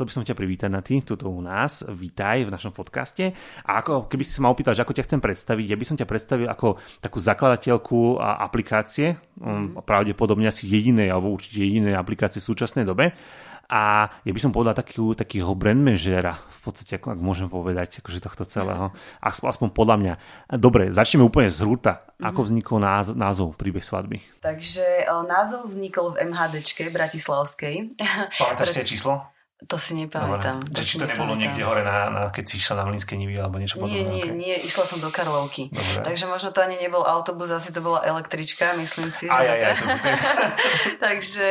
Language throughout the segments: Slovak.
chcel by som ťa privítať na tým, tuto u nás. Vítaj v našom podcaste. A ako, keby si sa ma opýtal, že ako ťa chcem predstaviť, ja by som ťa predstavil ako takú zakladateľku aplikácie, mm. pravdepodobne asi jedinej, alebo určite jedinej aplikácie v súčasnej dobe a ja by som povedal takého, takého brand manažera, v podstate, ako, ak môžem povedať, akože tohto celého. Aspoň podľa mňa. Dobre, začneme úplne z hruta. Ako mhm. vznikol názov, názov príbeh svadby? Takže o, názov vznikol v MHDčke Bratislavskej. Pamätáš si číslo? To si nepamätám. To či to nebolo niekde hore, na, na, keď si išla na Mlinské nivy alebo niečo podobné? Nie, nie, okay. nie, išla som do Karlovky. Dobre. Takže možno to ani nebol autobus, asi to bola električka, myslím si. Že aj, aj, aj, to takže,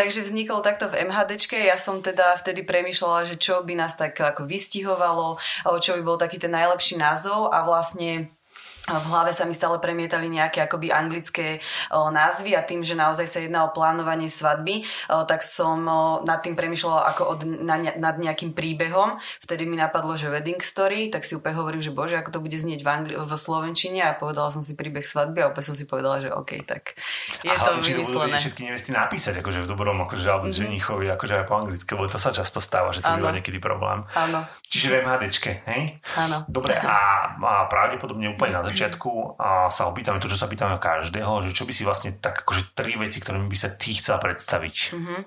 takže vznikol takto v MHDčke. Ja som teda vtedy premýšľala, že čo by nás tak ako vystihovalo, čo by bol taký ten najlepší názov a vlastne v hlave sa mi stále premietali nejaké akoby anglické o, názvy a tým, že naozaj sa jedná o plánovanie svadby, o, tak som o, nad tým premyšľala ako od, na, nad nejakým príbehom. Vtedy mi napadlo, že wedding story, tak si úplne hovorím, že bože, ako to bude znieť v, Angli- v Slovenčine a povedala som si príbeh svadby a úplne som si povedala, že OK, tak je a to vymyslené. Všetky nevesty napísať, akože v dobrom, akože, alebo mm-hmm. ženichovi, akože aj po anglicky, lebo to sa často stáva, že to je niekedy problém. Áno. Čiže v MHDčke, hej? Áno. Dobre, a, a pravdepodobne úplne na začiatku a sa opýtame to, čo sa pýtame každého, že čo by si vlastne tak akože tri veci, ktorými by sa ty chcela predstaviť. Mm-hmm.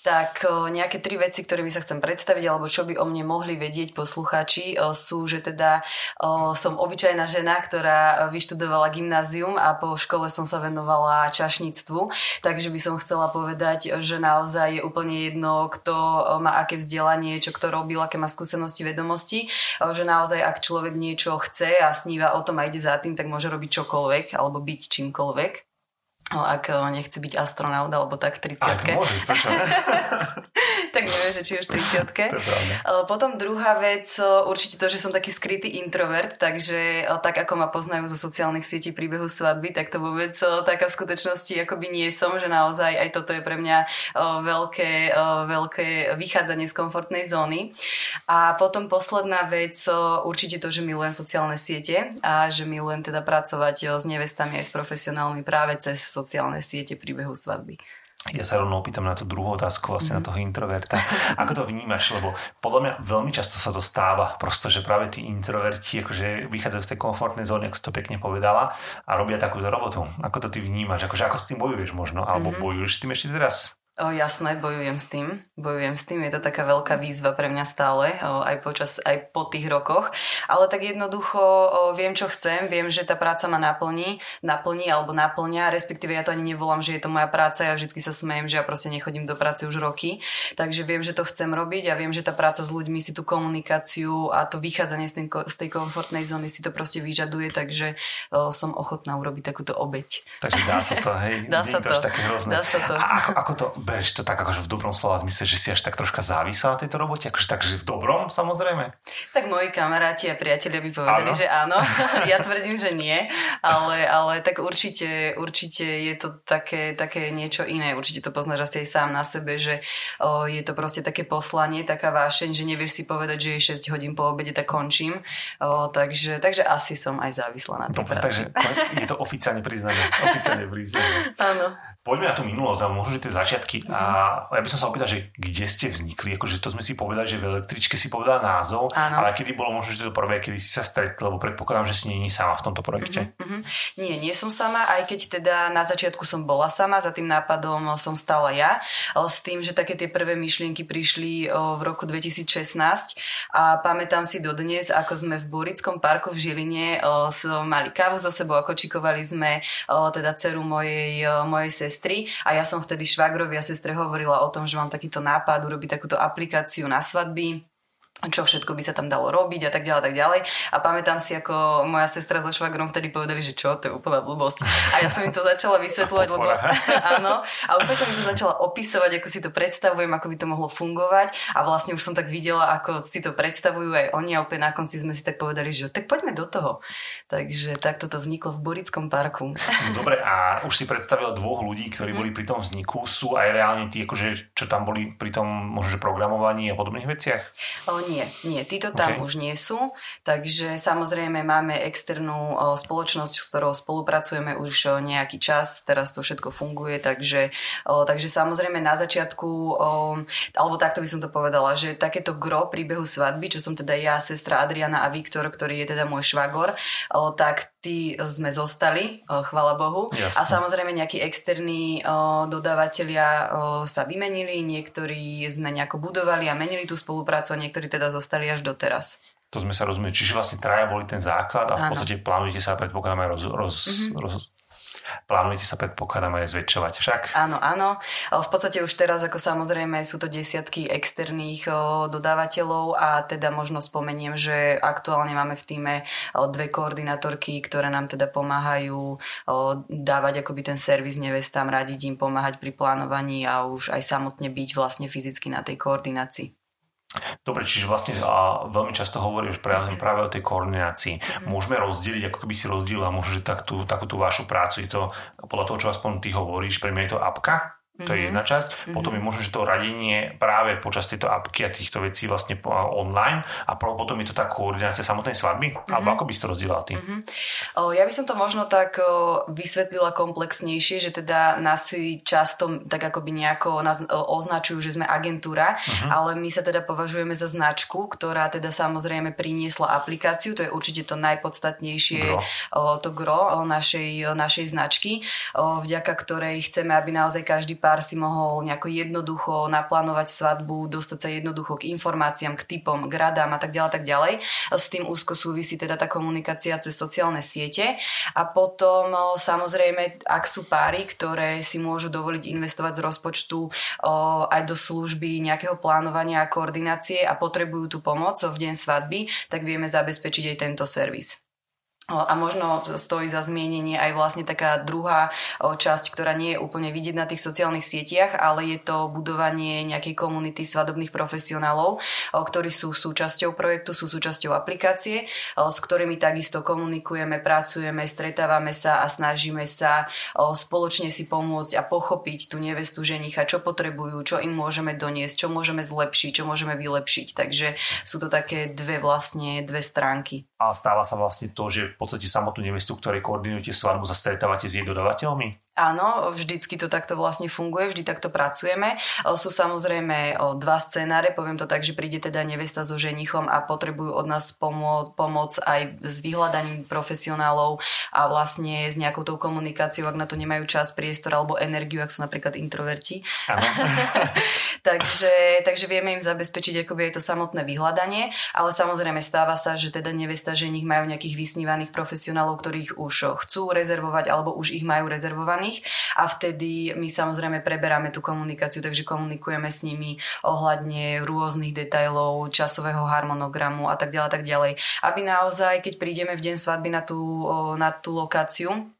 Tak o, nejaké tri veci, ktorými sa chcem predstaviť, alebo čo by o mne mohli vedieť poslucháči, o, sú, že teda som obyčajná žena, ktorá vyštudovala gymnázium a po škole som sa venovala čašníctvu, takže by som chcela povedať, že naozaj je úplne jedno, kto má aké vzdelanie, čo kto robil, aké má skúsenosti, vedomosti, že naozaj ak človek niečo chce a sníva o tom a ide za tým, tak môže robiť čokoľvek alebo byť čímkoľvek ak nechce byť astronaut alebo tak v 30 Ale môžeš, prečo tak neviem, že či už 30 Potom druhá vec, určite to, že som taký skrytý introvert, takže tak ako ma poznajú zo sociálnych sietí príbehu svadby, tak to vôbec taká v skutočnosti akoby nie som, že naozaj aj toto je pre mňa veľké, veľké vychádzanie z komfortnej zóny. A potom posledná vec, určite to, že milujem sociálne siete a že milujem teda pracovať s nevestami aj s profesionálmi práve cez sociálne siete príbehu svadby. Ja sa rovno opýtam na tú druhú otázku, vlastne mm. na toho introverta. Ako to vnímaš? Lebo podľa mňa veľmi často sa to stáva, prosto, že práve tí introverti akože vychádzajú z tej komfortnej zóny, ako si to pekne povedala, a robia takúto robotu. Ako to ty vnímaš? Akože ako s tým bojuješ možno? Alebo mm-hmm. bojuješ s tým ešte teraz? O, jasné, bojujem s tým. Bojujem s tým. Je to taká veľká výzva pre mňa stále, o, aj, počas, aj po tých rokoch. Ale tak jednoducho o, viem, čo chcem. Viem, že tá práca ma naplní, naplní alebo naplňa. Respektíve ja to ani nevolám, že je to moja práca. Ja vždy sa smejem, že ja proste nechodím do práce už roky. Takže viem, že to chcem robiť a viem, že tá práca s ľuďmi si tú komunikáciu a to vychádzanie z tej, z tej komfortnej zóny si to proste vyžaduje. Takže o, som ochotná urobiť takúto obeď. Takže dá sa to, hej? dá sa to. Také hrozné. Dá sa to. A ako, ako to bereš to tak akože v dobrom slova zmysle, že si až tak troška závislá na tejto robote? Akože takže v dobrom samozrejme? Tak moji kamaráti a priatelia by povedali, áno. že áno. ja tvrdím, že nie, ale, ale tak určite, určite je to také, také niečo iné. Určite to poznáš asi aj sám na sebe, že o, je to proste také poslanie, taká vášeň, že nevieš si povedať, že je 6 hodín po obede, tak končím. O, takže, takže asi som aj závislá na tej Dobre, práci. Takže je to oficiálne priznané. Oficiálne priznané. Áno. Poďme na tú minulosť a možno, že tie začiatky. Mm. A ja by som sa opýtal, že kde ste vznikli? Akože to sme si povedali, že v električke si povedala názov, Áno. ale kedy bolo možno, že to prvé, kedy si sa stretli, lebo predpokladám, že si nie je sama v tomto projekte. Mm-hmm. Nie, nie som sama, aj keď teda na začiatku som bola sama, za tým nápadom som stala ja, s tým, že také tie prvé myšlienky prišli v roku 2016 a pamätám si dodnes, ako sme v Burickom parku v Žiline mali kávu so sebou a kočikovali sme teda dceru mojej, mojej sestry a ja som vtedy švagrovi a sestre hovorila o tom, že mám takýto nápad urobiť takúto aplikáciu na svadby čo všetko by sa tam dalo robiť a tak ďalej, tak ďalej. A pamätám si, ako moja sestra so švagrom vtedy povedali, že čo, to je úplná blbosť. A ja som im to začala vysvetľovať, lebo áno, a úplne som im to začala opisovať, ako si to predstavujem, ako by to mohlo fungovať. A vlastne už som tak videla, ako si to predstavujú aj oni a úplne na konci sme si tak povedali, že tak poďme do toho. Takže takto to vzniklo v Borickom parku. Dobre, a už si predstavila dvoch ľudí, ktorí boli pri tom vzniku. Sú aj reálne tí, akože, čo tam boli pri tom možno, že programovaní a podobných veciach? O, nie, nie, títo tam okay. už nie sú, takže samozrejme máme externú spoločnosť, s ktorou spolupracujeme už nejaký čas, teraz to všetko funguje, takže, takže samozrejme na začiatku, alebo takto by som to povedala, že takéto gro príbehu svadby, čo som teda ja, sestra Adriana a Viktor, ktorý je teda môj švagor, tak tí sme zostali, chvala Bohu. Jasne. A samozrejme nejakí externí dodávateľia sa vymenili, niektorí sme nejako budovali a menili tú spoluprácu a niektorí teda zostali až doteraz. To sme sa rozumeli. Čiže vlastne traja boli ten základ a v Áno. podstate plánujete sa predpokladám aj roz, roz, mm-hmm. roz, plánujete sa predpokladám aj zväčšovať však? Áno, áno. V podstate už teraz ako samozrejme sú to desiatky externých dodávateľov a teda možno spomeniem, že aktuálne máme v týme dve koordinátorky, ktoré nám teda pomáhajú dávať akoby ten servis nevestám, radiť im, pomáhať pri plánovaní a už aj samotne byť vlastne fyzicky na tej koordinácii. Dobre, čiže vlastne a veľmi často hovoríš práve, práve o tej koordinácii. Mm-hmm. Môžeme rozdeliť, ako keby si rozdielila možno, že tak tú, takú tú vašu prácu. Je to podľa toho, čo aspoň ty hovoríš, pre mňa je to apka? To je mhm. jedna časť. Mm-hmm. Potom je možno, že to radenie práve počas tejto apky a týchto vecí vlastne online a potom je to tá koordinácia samotnej svadby? Mm-hmm. Alebo ako by si to rozdielala ty? Mm-hmm. O, ja by som to možno tak o, vysvetlila komplexnejšie, že teda nás si často tak akoby nejako nás označujú, že sme agentúra, mm-hmm. ale my sa teda považujeme za značku, ktorá teda samozrejme priniesla aplikáciu, to je určite to najpodstatnejšie, gro. O, to gro o našej, o našej značky, o, vďaka ktorej chceme, aby naozaj každý pár pár si mohol nejako jednoducho naplánovať svadbu, dostať sa jednoducho k informáciám, k typom, k radám a tak ďalej, tak ďalej. S tým úzko súvisí teda tá komunikácia cez sociálne siete. A potom samozrejme, ak sú páry, ktoré si môžu dovoliť investovať z rozpočtu aj do služby nejakého plánovania a koordinácie a potrebujú tú pomoc v deň svadby, tak vieme zabezpečiť aj tento servis. A možno stojí za zmienenie aj vlastne taká druhá časť, ktorá nie je úplne vidieť na tých sociálnych sieťach, ale je to budovanie nejakej komunity svadobných profesionálov, ktorí sú súčasťou projektu, sú súčasťou aplikácie, s ktorými takisto komunikujeme, pracujeme, stretávame sa a snažíme sa spoločne si pomôcť a pochopiť tú nevestu ženicha, čo potrebujú, čo im môžeme doniesť, čo môžeme zlepšiť, čo môžeme vylepšiť. Takže sú to také dve vlastne, dve stránky. A stáva sa vlastne to, že podstate samotnú nevestu, ktorej koordinujete svadbu, sa stretávate s jej dodavateľmi? Áno, vždycky to takto vlastne funguje, vždy takto pracujeme. Sú samozrejme dva scenáre, poviem to tak, že príde teda nevesta so ženichom a potrebujú od nás pomo- pomoc aj s vyhľadaním profesionálov a vlastne s nejakou tou komunikáciou, ak na to nemajú čas, priestor alebo energiu, ak sú napríklad introverti. takže, takže vieme im zabezpečiť akoby aj to samotné vyhľadanie, ale samozrejme stáva sa, že teda nevesta, ženich majú nejakých vysnívaných profesionálov, ktorých už chcú rezervovať alebo už ich majú rezervovaných nich a vtedy my samozrejme preberáme tú komunikáciu, takže komunikujeme s nimi ohľadne rôznych detailov, časového harmonogramu a tak ďalej, tak ďalej. Aby naozaj, keď prídeme v deň svadby na tú, na tú lokáciu,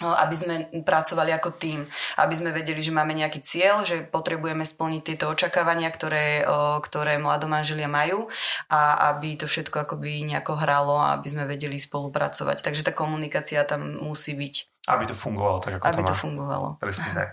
aby sme pracovali ako tým, aby sme vedeli, že máme nejaký cieľ, že potrebujeme splniť tieto očakávania, ktoré, ktoré mladomanželia majú a aby to všetko akoby nejako hralo a aby sme vedeli spolupracovať. Takže tá komunikácia tam musí byť. Aby to fungovalo tak, ako Aby to, to fungovalo. Presne tak.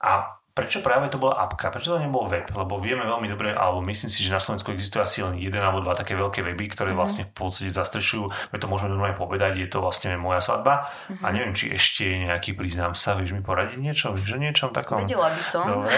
A prečo práve to bola apka? Prečo to nebol web? Lebo vieme veľmi dobre, alebo myslím si, že na Slovensku existuje asi len jeden alebo dva také veľké weby, ktoré mm-hmm. vlastne v podstate zastrešujú, my to môžeme normálne povedať, je to vlastne moja svadba. Mm-hmm. A neviem, či ešte je nejaký, priznám sa, vieš mi poradiť niečo? O niečom takom? Vedela by som. Dobre.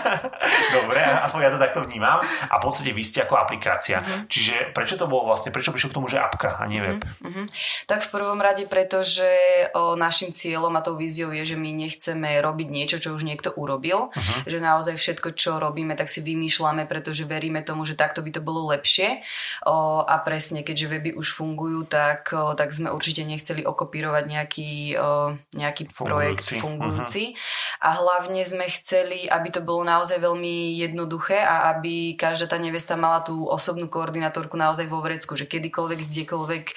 dobre, aspoň ja to takto vnímam. A v podstate vy ste ako aplikácia. Mm-hmm. Čiže prečo to bolo vlastne, prečo prišlo k tomu, že apka a nie web? Mm-hmm. Tak v prvom rade preto, že o, našim cieľom a tou víziou je, že my nechceme robiť niečo, čo už niekto urobil urobil, uh-huh. že naozaj všetko, čo robíme, tak si vymýšľame, pretože veríme tomu, že takto by to bolo lepšie. O, a presne, keďže weby už fungujú, tak, o, tak sme určite nechceli okopírovať nejaký, o, nejaký fungujúci. projekt fungujúci. Uh-huh. A hlavne sme chceli, aby to bolo naozaj veľmi jednoduché a aby každá tá nevesta mala tú osobnú koordinátorku naozaj vo vrecku, že kedykoľvek, kdekoľvek o,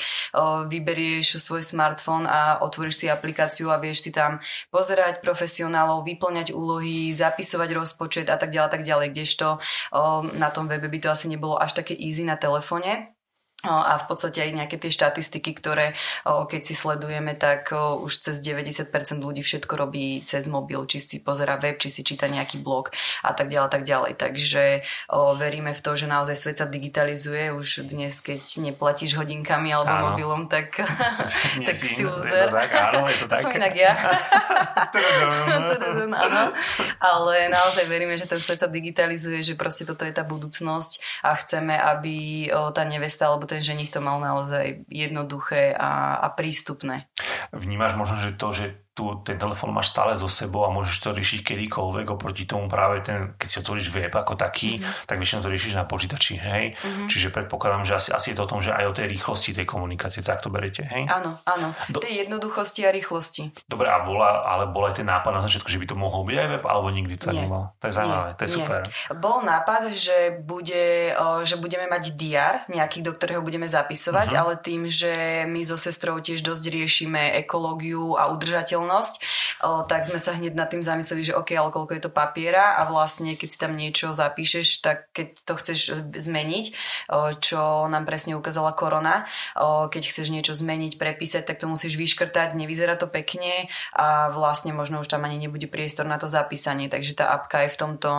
vyberieš svoj smartfón a otvoríš si aplikáciu a vieš si tam pozerať profesionálov, vyplňať úlohy, úlohy, zapisovať rozpočet a tak ďalej, tak ďalej, kdežto na tom webe by to asi nebolo až také easy na telefóne. A v podstate aj nejaké tie štatistiky, ktoré keď si sledujeme, tak už cez 90% ľudí všetko robí cez mobil, či si pozera web, či si číta nejaký blog a tak ďalej, tak ďalej. Takže veríme v to, že naozaj svet sa digitalizuje. Už dnes, keď neplatíš hodinkami alebo áno. mobilom, tak, tak si loser. tak, áno, je to tak. To som inak ja. áno. Ale naozaj veríme, že ten svet sa digitalizuje, že proste toto je tá budúcnosť a chceme, aby tá nevesta alebo ten ženich to mal naozaj jednoduché a, a prístupné. Vnímaš možno, že to, že tu ten telefón máš stále so sebou a môžeš to riešiť kedykoľvek oproti tomu práve ten, keď si otvoríš web ako taký, mm-hmm. tak väčšinou to riešiš na počítači, hej? Mm-hmm. Čiže predpokladám, že asi, asi je to o tom, že aj o tej rýchlosti tej komunikácie, tak to berete, hej? Áno, áno. Do... Tej jednoduchosti a rýchlosti. Dobre, a bola, ale bol aj ten nápad na začiatku, že by to mohol byť aj web, alebo nikdy to nemal? To je zaujímavé, to je nie. super. Bol nápad, že, bude, že budeme mať diar nejaký, do ktorého budeme zapisovať, mm-hmm. ale tým, že my so sestrou tiež dosť riešime ekológiu a udržateľnosť, o, tak sme sa hneď nad tým zamysleli, že OK, ale koľko je to papiera a vlastne keď si tam niečo zapíšeš, tak keď to chceš zmeniť, čo nám presne ukázala korona, keď chceš niečo zmeniť, prepísať, tak to musíš vyškrtať, nevyzerá to pekne a vlastne možno už tam ani nebude priestor na to zapísanie, takže tá apka je v tomto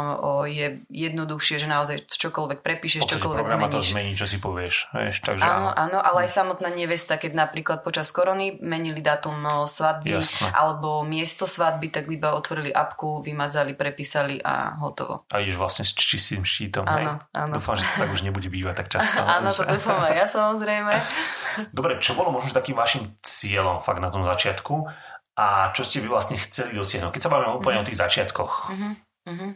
je jednoduchšie, že naozaj čokoľvek prepíšeš, čokoľvek zmeníš. to zmení, čo si povieš. Vieš, takže áno, áno, ale aj samotná nevesta, keď napríklad počas korony menili dátum svadby Jasne. Alebo miesto svadby, tak iba otvorili apku, vymazali, prepísali a hotovo. A ideš vlastne s čistým štítom, áno, hej? Áno. Dúfam, že to tak už nebude bývať tak často. áno, to dúfam aj ja samozrejme. Dobre, čo bolo možno takým vašim cieľom fakt na tom začiatku a čo ste by vlastne chceli dosiahnuť? Keď sa bavíme úplne mm-hmm. o tých začiatkoch. Mm-hmm.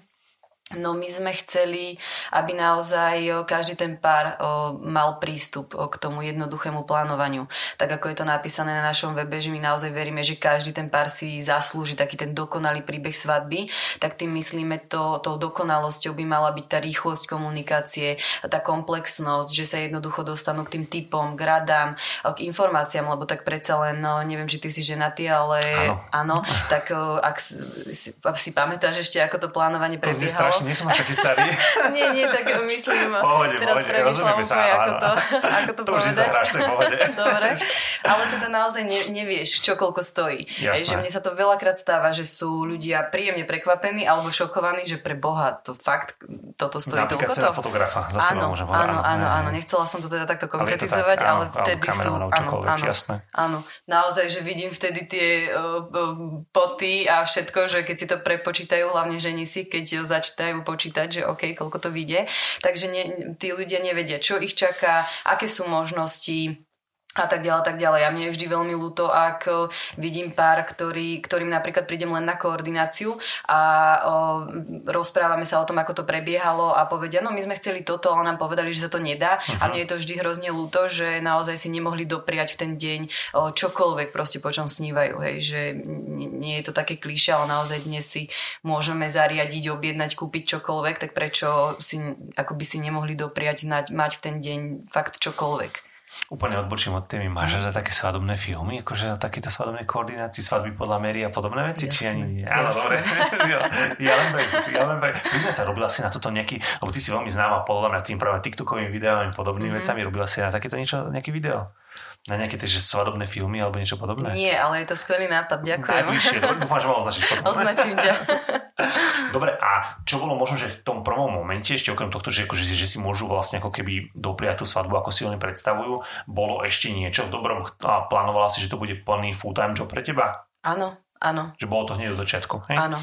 No my sme chceli, aby naozaj každý ten pár mal prístup k tomu jednoduchému plánovaniu. Tak ako je to napísané na našom webe, že my naozaj veríme, že každý ten pár si zaslúži taký ten dokonalý príbeh svadby, tak tým myslíme to, tou dokonalosťou by mala byť tá rýchlosť komunikácie, tá komplexnosť, že sa jednoducho dostanú k tým typom, k radám, k informáciám, lebo tak predsa len, no, neviem, či ty si ženatý, ale áno, áno tak ak si, si pamätáš ešte, ako to plánovanie prebiehalo, strašne, nie som až taký starý. nie, nie, tak myslím. Pohode, teraz pohode, rozumieme sa. Ako to, ako to, to už nezahráš, to je pohode. Dobre, ale teda naozaj ne, nevieš, čo koľko stojí. Jasné. že mne sa to veľakrát stáva, že sú ľudia príjemne prekvapení alebo šokovaní, že pre Boha to fakt toto stojí Napríklad toľko to. fotografa, zase áno, môžem áno, áno, áno, nechcela som to teda takto konkretizovať, ale, tak, ale vtedy sú, áno, áno, jasné. áno, naozaj, že vidím vtedy tie uh, poty a všetko, že keď si to prepočítajú, hlavne žení si, keď začítajú vedia počítať, že OK, koľko to vyjde. Takže ne, tí ľudia nevedia, čo ich čaká, aké sú možnosti, a tak ďalej, tak ďalej. A mne je vždy veľmi ľúto, ak e, vidím pár, ktorý, ktorým napríklad prídem len na koordináciu a o, rozprávame sa o tom, ako to prebiehalo a povedia, no my sme chceli toto, ale nám povedali, že sa to nedá. Uh-huh. A mne je to vždy hrozne ľúto, že naozaj si nemohli dopriať v ten deň o, čokoľvek proste po čom snívajú. Hej, že nie je to také klíše, ale naozaj dnes si môžeme zariadiť, objednať, kúpiť čokoľvek, tak prečo si ako by si nemohli dopriať mať v ten deň fakt čokoľvek. Úplne odbočím od témy. Máš mm. také svadobné filmy? Akože takéto svadobné koordinácie, svadby podľa Mary a podobné veci? Jasne, či ani nie? Áno, dobre. ja, ja, len pre, ja len pre. My sme sa robila si na toto nejaký, lebo ty si veľmi známa podľa mňa tým práve TikTokovými videami a podobnými mm-hmm. vecami. Robila si na takéto niečo, nejaký video? Na nejaké tie svadobné filmy alebo niečo podobné? Nie, ale je to skvelý nápad, ďakujem. Najbližšie, dúfam, že ma označíš potom. Označím ťa. dobre, a čo bolo možno, že v tom prvom momente, ešte okrem tohto, že, akože, že si môžu vlastne ako keby dopriať tú svadbu, ako si oni predstavujú, bolo ešte niečo v dobrom a plánovala si, že to bude plný full-time job pre teba? Áno, áno. Že bolo to hneď od začiatku, hej? Áno,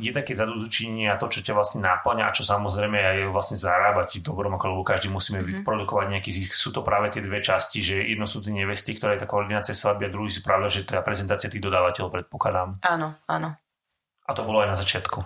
je také zadozučenie a to, čo ťa vlastne náplňa a čo samozrejme aj vlastne zarábať dobrom, ako lebo každý musíme mm-hmm. vyprodukovať nejaký zisk. Sú to práve tie dve časti, že jedno sú tie nevesty, ktorá je tá koordinácia svadby a druhý si pravda, že tá prezentácia tých dodávateľov predpokladám. Áno, áno. A to bolo aj na začiatku.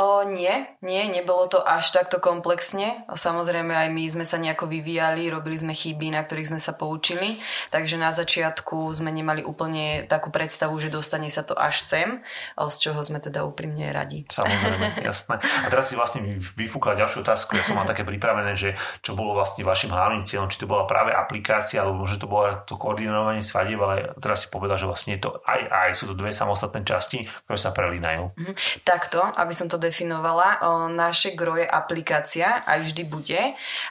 O, nie, nie, nebolo to až takto komplexne. O, samozrejme aj my sme sa nejako vyvíjali, robili sme chyby, na ktorých sme sa poučili, takže na začiatku sme nemali úplne takú predstavu, že dostane sa to až sem, z čoho sme teda úprimne radi. Samozrejme, jasné. A teraz si vlastne vyfúkla ďalšiu otázku, ja som mal také pripravené, že čo bolo vlastne vašim hlavným cieľom, či to bola práve aplikácia, alebo možno to bolo to koordinovanie svadieb, ale teraz si povedal, že vlastne je to aj aj, sú to dve samostatné časti, ktoré sa prelínajú. Mm-hmm. Takto, aby som to definovala, naše gro je aplikácia, aj vždy bude.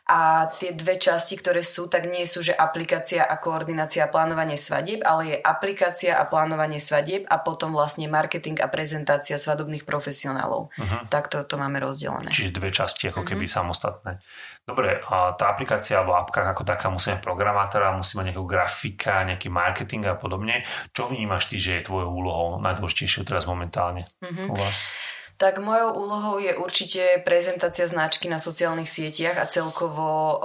A tie dve časti, ktoré sú, tak nie sú, že aplikácia a koordinácia a plánovanie svadieb, ale je aplikácia a plánovanie svadieb a potom vlastne marketing a prezentácia svadobných profesionálov. Uh-huh. Takto to máme rozdelené. Čiže dve časti ako keby uh-huh. samostatné. Dobre, a tá aplikácia alebo apka ako taká musí mať programátora, musí mať nejakú grafika, nejaký marketing a podobne. Čo vnímaš ty, že je tvojou úlohou najdôležitejšou teraz momentálne mm-hmm. u vás? Tak mojou úlohou je určite prezentácia značky na sociálnych sieťach a celkovo o,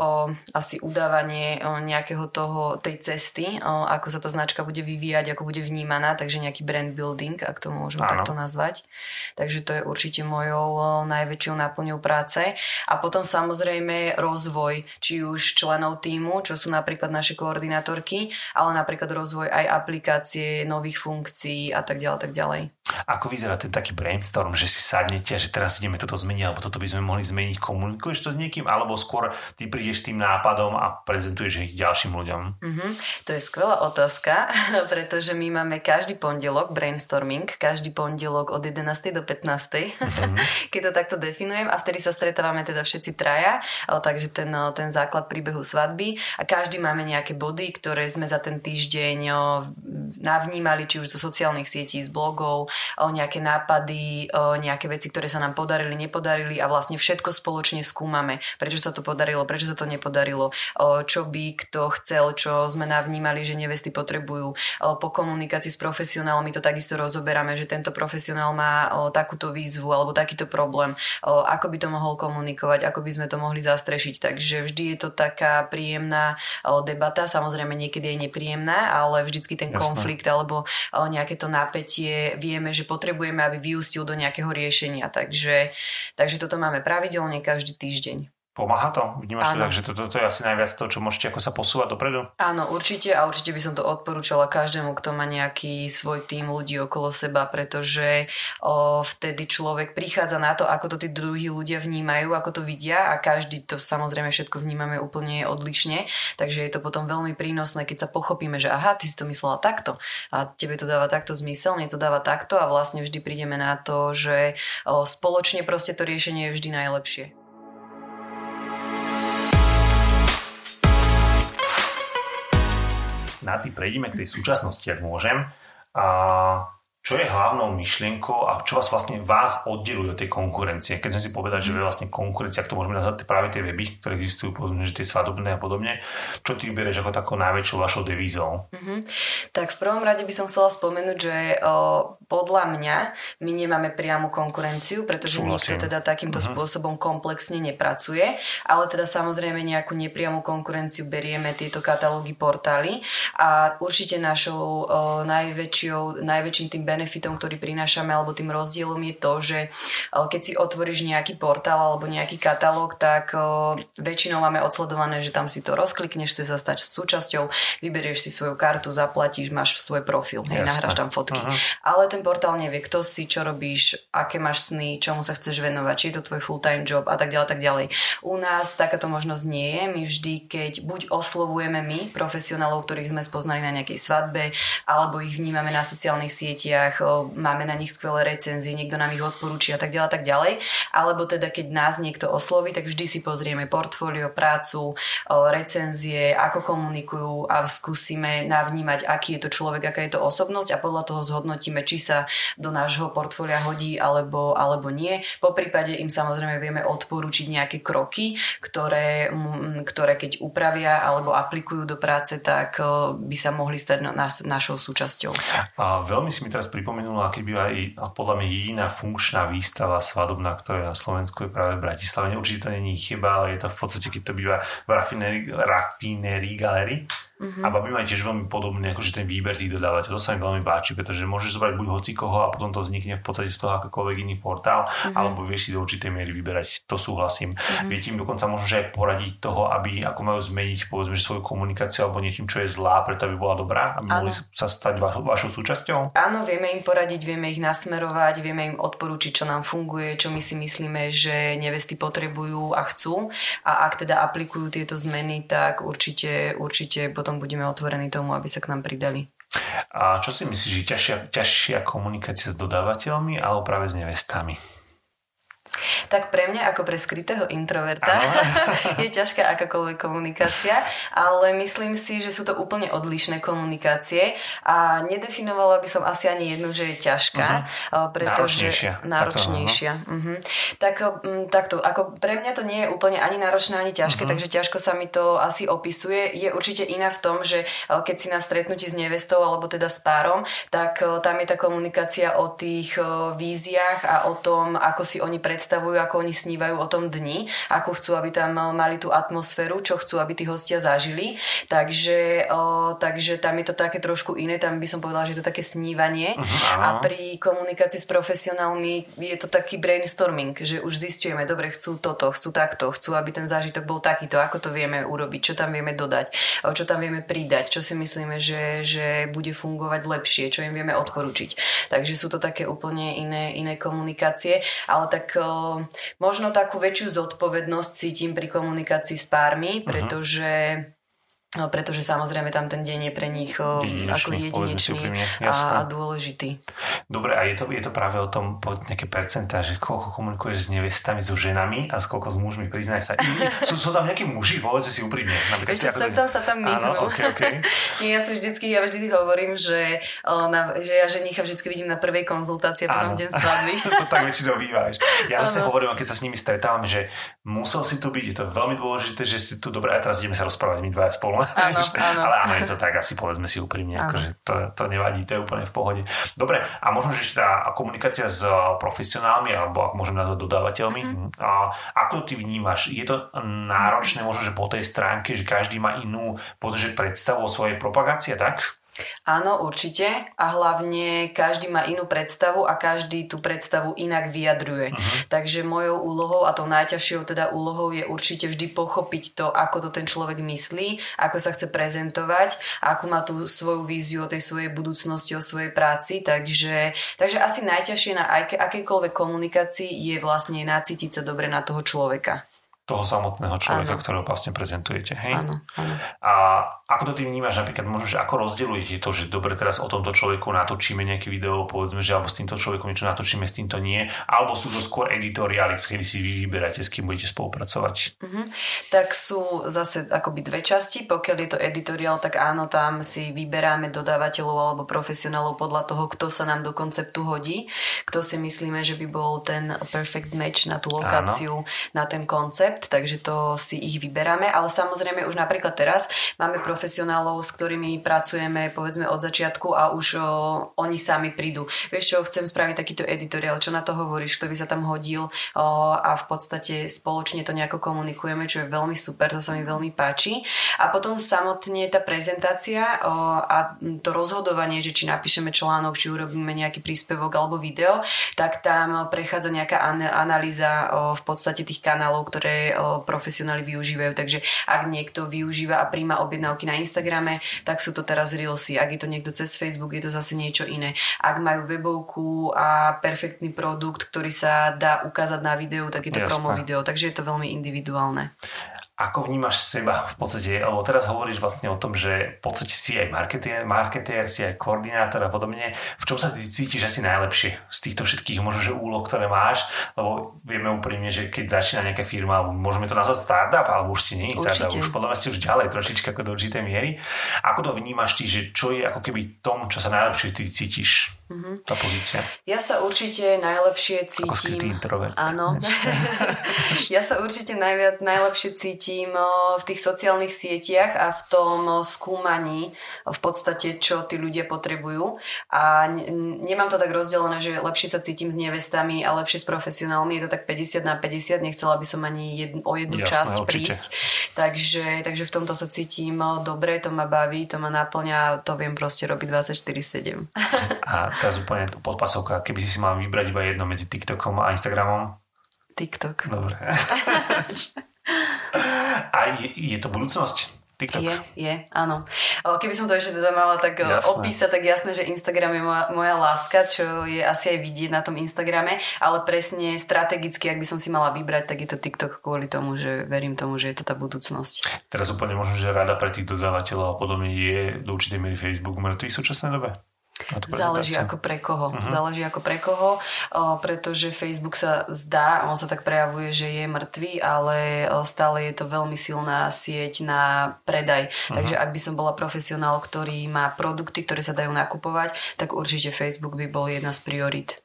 asi udávanie o, nejakého toho, tej cesty, o, ako sa tá značka bude vyvíjať, ako bude vnímaná, takže nejaký brand building, ak to môžem Áno. takto nazvať. Takže to je určite mojou najväčšou náplňou práce. A potom samozrejme rozvoj, či už členov týmu, čo sú napríklad naše koordinátorky, ale napríklad rozvoj aj aplikácie, nových funkcií a tak ďalej, tak ďalej. Ako vyzerá ten taký brainstorm, že si sadnete a že teraz ideme toto zmeniť, alebo toto by sme mohli zmeniť, komunikuješ to s niekým, alebo skôr ty prídeš s tým nápadom a prezentuješ ich ďalším ľuďom? Mm-hmm. To je skvelá otázka, pretože my máme každý pondelok brainstorming, každý pondelok od 11. do 15. Mm-hmm. keď to takto definujem a vtedy sa stretávame teda všetci traja, takže ten, ten základ príbehu svadby a každý máme nejaké body, ktoré sme za ten týždeň navnímali, či už zo sociálnych sietí, z blogov, o nejaké nápady, o nejaké veci, ktoré sa nám podarili, nepodarili a vlastne všetko spoločne skúmame. Prečo sa to podarilo, prečo sa to nepodarilo, čo by kto chcel, čo sme navnímali, že nevesty potrebujú. Po komunikácii s profesionálmi to takisto rozoberáme, že tento profesionál má takúto výzvu alebo takýto problém, ako by to mohol komunikovať, ako by sme to mohli zastrešiť. Takže vždy je to taká príjemná debata, samozrejme niekedy je nepríjemná, ale vždycky ten Jasne. konflikt alebo nejaké to napätie vieme, že potrebujeme, aby vyústil do nejakého riešenia. Takže, takže toto máme pravidelne každý týždeň. Pomáha to? Vnímaš to tak, že toto to, to je asi najviac to, čo môžete ako sa posúvať dopredu? Áno, určite a určite by som to odporúčala každému, kto má nejaký svoj tým ľudí okolo seba, pretože o, vtedy človek prichádza na to, ako to tí druhí ľudia vnímajú, ako to vidia a každý to samozrejme všetko vnímame úplne odlišne, takže je to potom veľmi prínosné, keď sa pochopíme, že aha, ty si to myslela takto a tebe to dáva takto zmysel, mne to dáva takto a vlastne vždy prídeme na to, že o, spoločne proste to riešenie je vždy najlepšie. Na tým prejdeme k tej súčasnosti, ak môžem. A čo je hlavnou myšlienkou a čo vás vlastne vás oddeluje od tej konkurencie. Keď sme si povedali, že je vlastne konkurencia, ak to môžeme nazvať práve tie weby, ktoré existujú, povedzme, že tie svadobné a podobne, čo ty vybereš ako takou najväčšou vašou devízou? Mm-hmm. Tak v prvom rade by som chcela spomenúť, že o, podľa mňa my nemáme priamu konkurenciu, pretože Súhlasím. nikto teda takýmto mm-hmm. spôsobom komplexne nepracuje, ale teda samozrejme nejakú nepriamu konkurenciu berieme tieto katalógy portály a určite našou o, najväčšou, najväčším tým benefitom, ktorý prinášame, alebo tým rozdielom je to, že keď si otvoríš nejaký portál alebo nejaký katalóg, tak väčšinou máme odsledované, že tam si to rozklikneš, chce sa stať súčasťou, vyberieš si svoju kartu, zaplatíš, máš svoj profil, hej, nahráš tam fotky. Aha. Ale ten portál nevie, kto si, čo robíš, aké máš sny, čomu sa chceš venovať, či je to tvoj full-time job a tak ďalej, tak ďalej. U nás takáto možnosť nie je. My vždy, keď buď oslovujeme my, profesionálov, ktorých sme spoznali na nejakej svadbe, alebo ich vnímame na sociálnych sieťach, médiách, máme na nich skvelé recenzie, niekto nám ich odporúči a tak ďalej, tak ďalej. Alebo teda, keď nás niekto osloví, tak vždy si pozrieme portfólio, prácu, recenzie, ako komunikujú a skúsime navnímať, aký je to človek, aká je to osobnosť a podľa toho zhodnotíme, či sa do nášho portfólia hodí alebo, alebo nie. Po prípade im samozrejme vieme odporúčiť nejaké kroky, ktoré, ktoré keď upravia alebo aplikujú do práce, tak by sa mohli stať našou súčasťou. A veľmi si mi teraz pripomenula, keď býva aj podľa mňa jediná funkčná výstava svadobná, ktorá je na Slovensku, je práve v Bratislave. Určite to není chyba, ale je to v podstate, keď to býva v Raffinerie Gallery Uh-huh. A babi majú tiež veľmi podobný akože ten výber tých dodávateľov. To sa mi veľmi páči, pretože môžeš zobrať buď hoci koho a potom to vznikne v podstate z toho akokoľvek iný portál, uh-huh. alebo vieš si do určitej miery vyberať. To súhlasím. Uh-huh. Viete im dokonca možno že aj poradiť toho, aby ako majú zmeniť povedzme svoju komunikáciu alebo niečím, čo je zlá, preto aby bola dobrá, aby ano. mohli sa stať va- vašou súčasťou. Áno, vieme im poradiť, vieme ich nasmerovať, vieme im odporúčiť, čo nám funguje, čo my si myslíme, že nevesty potrebujú a chcú. A ak teda aplikujú tieto zmeny, tak určite, určite potom budeme otvorení tomu, aby sa k nám pridali. A čo si myslíš, že ťažšia, ťažšia komunikácia s dodávateľmi alebo práve s nevestami? Tak pre mňa ako pre skrytého introverta je ťažká akákoľvek komunikácia, ale myslím si, že sú to úplne odlišné komunikácie a nedefinovala by som asi ani jednu, že je ťažká, uh-huh. pretože náročnejšia. náročnejšia. Takto, uh-huh. Tak, takto, ako pre mňa to nie je úplne ani náročné, ani ťažké, uh-huh. takže ťažko sa mi to asi opisuje. Je určite iná v tom, že keď si na stretnutí s nevestou alebo teda s párom, tak tam je tá komunikácia o tých víziách a o tom, ako si oni predstavujú, ako oni snívajú o tom dni, ako chcú, aby tam mali tú atmosféru, čo chcú, aby tí hostia zažili. Takže, o, takže tam je to také trošku iné, tam by som povedala, že je to také snívanie. Uh-huh. A pri komunikácii s profesionálmi je to taký brainstorming, že už zistujeme, dobre, chcú toto, chcú takto, chcú, aby ten zážitok bol takýto, ako to vieme urobiť, čo tam vieme dodať, čo tam vieme pridať, čo si myslíme, že, že bude fungovať lepšie, čo im vieme odporučiť. Takže sú to také úplne iné, iné komunikácie, ale tak možno takú väčšiu zodpovednosť cítim pri komunikácii s pármi, pretože No, pretože samozrejme tam ten deň je pre nich jedinečný, ako jedinečný a, a dôležitý. Dobre, a je to, je to práve o tom, povedz nejaké percentá, že koľko komunikuješ s nevestami, so ženami a s koľko s mužmi, priznaj sa. sú, sú tam nejakí muži, povedz si úprimne. Ešte sem tam sa tam myhnú. Áno, okay, okay. Nie, ja som vždycky, ja vždy hovorím, že, na, že ja ženicha vždycky vidím na prvej konzultácii a potom deň svadby. to tak väčšinou bývaš. Ja zase hovorím, keď sa s nimi stretávame, že musel si tu byť, je to veľmi dôležité, že si tu dobre, a teraz ideme sa rozprávať my dvaja spolu Áno, áno. Ale áno, je to tak, asi povedzme si úprimne, akože to, to nevadí, to je úplne v pohode. Dobre, a možno, že ešte tá komunikácia s profesionálmi, alebo ak môžem nazvať dodávateľmi, mm-hmm. a ako ty vnímaš? Je to náročné možno, že po tej stránke, že každý má inú povedzme, že predstavu o svojej propagácie, tak? Áno, určite. A hlavne každý má inú predstavu a každý tú predstavu inak vyjadruje. Uh-huh. Takže mojou úlohou a tou najťažšou teda úlohou je určite vždy pochopiť to, ako to ten človek myslí, ako sa chce prezentovať, ako má tú svoju víziu o tej svojej budúcnosti, o svojej práci. Takže, takže asi najťažšie na akejkoľvek komunikácii je vlastne nacítiť sa dobre na toho človeka toho samotného človeka, ano. ktorého vlastne prezentujete. Hej? Áno, áno. A ako to ty vnímaš, napríklad možno, že ako rozdeľujete to, že dobre teraz o tomto človeku natočíme nejaké video, povedzme, že alebo s týmto človekom niečo natočíme, s týmto nie, alebo sú to skôr editoriály, kedy si vy vyberáte, s kým budete spolupracovať? Uh-huh. Tak sú zase akoby dve časti, pokiaľ je to editoriál, tak áno, tam si vyberáme dodávateľov alebo profesionálov podľa toho, kto sa nám do konceptu hodí, kto si myslíme, že by bol ten perfect match na tú lokáciu, áno. na ten koncept, takže to si ich vyberáme, ale samozrejme už napríklad teraz máme profesionálov, s ktorými pracujeme povedzme od začiatku a už o, oni sami prídu. Vieš čo, chcem spraviť takýto editoriál, čo na to hovoríš, kto by sa tam hodil o, a v podstate spoločne to nejako komunikujeme, čo je veľmi super, to sa mi veľmi páči. A potom samotne tá prezentácia o, a to rozhodovanie, že či napíšeme článok, či urobíme nejaký príspevok alebo video, tak tam prechádza nejaká analýza v podstate tých kanálov, ktoré o, profesionáli využívajú. Takže ak niekto využíva a príjma objednávky na Instagrame, tak sú to teraz Reelsy. Ak je to niekto cez Facebook, je to zase niečo iné. Ak majú webovku a perfektný produkt, ktorý sa dá ukázať na videu, tak je to Jasne. promo video. Takže je to veľmi individuálne. Ako vnímaš seba v podstate, lebo teraz hovoríš vlastne o tom, že v podstate si aj marketér, marketér si aj koordinátor a podobne. V čom sa ty cítiš asi najlepšie z týchto všetkých možno, že úloh, ktoré máš? Lebo vieme úprimne, že keď začína nejaká firma, môžeme to nazvať startup, alebo už si nie je startup, už podľa mňa si už ďalej trošička ako do určitej miery. Ako to vnímaš ty, že čo je ako keby tom, čo sa najlepšie ty cítiš? Mm-hmm. Tá pozícia. Ja sa určite najlepšie cítim... Ako skrytý introvert. Áno. ja sa určite najviac, najlepšie cítim v tých sociálnych sieťach a v tom skúmaní v podstate, čo tí ľudia potrebujú. A nemám to tak rozdelené, že lepšie sa cítim s nevestami a lepšie s profesionálmi. Je to tak 50 na 50. Nechcela by som ani jedn, o jednu Jasné, časť určite. prísť. Takže, takže v tomto sa cítim dobre, to ma baví, to ma naplňa, to viem proste robiť 24-7. a teraz úplne podpasovka, keby si si mal vybrať iba jedno medzi TikTokom a Instagramom? TikTok. Dobre. a je, je to budúcnosť? TikTok. Je, je, áno. Keby som to ešte teda mala tak jasné. opísať, tak jasné, že Instagram je moja, moja láska, čo je asi aj vidieť na tom Instagrame, ale presne strategicky, ak by som si mala vybrať, tak je to TikTok kvôli tomu, že verím tomu, že je to tá budúcnosť. Teraz úplne možno, že rada pre tých dodávateľov a podobne je do určitej miery Facebook mŕtvý v súčasnej dobe? Záleží ako pre koho. Uh-huh. Záleží ako pre koho, pretože Facebook sa zdá, on sa tak prejavuje, že je mŕtvý, ale stále je to veľmi silná sieť na predaj. Uh-huh. Takže ak by som bola profesionál, ktorý má produkty, ktoré sa dajú nakupovať, tak určite Facebook by bol jedna z priorit.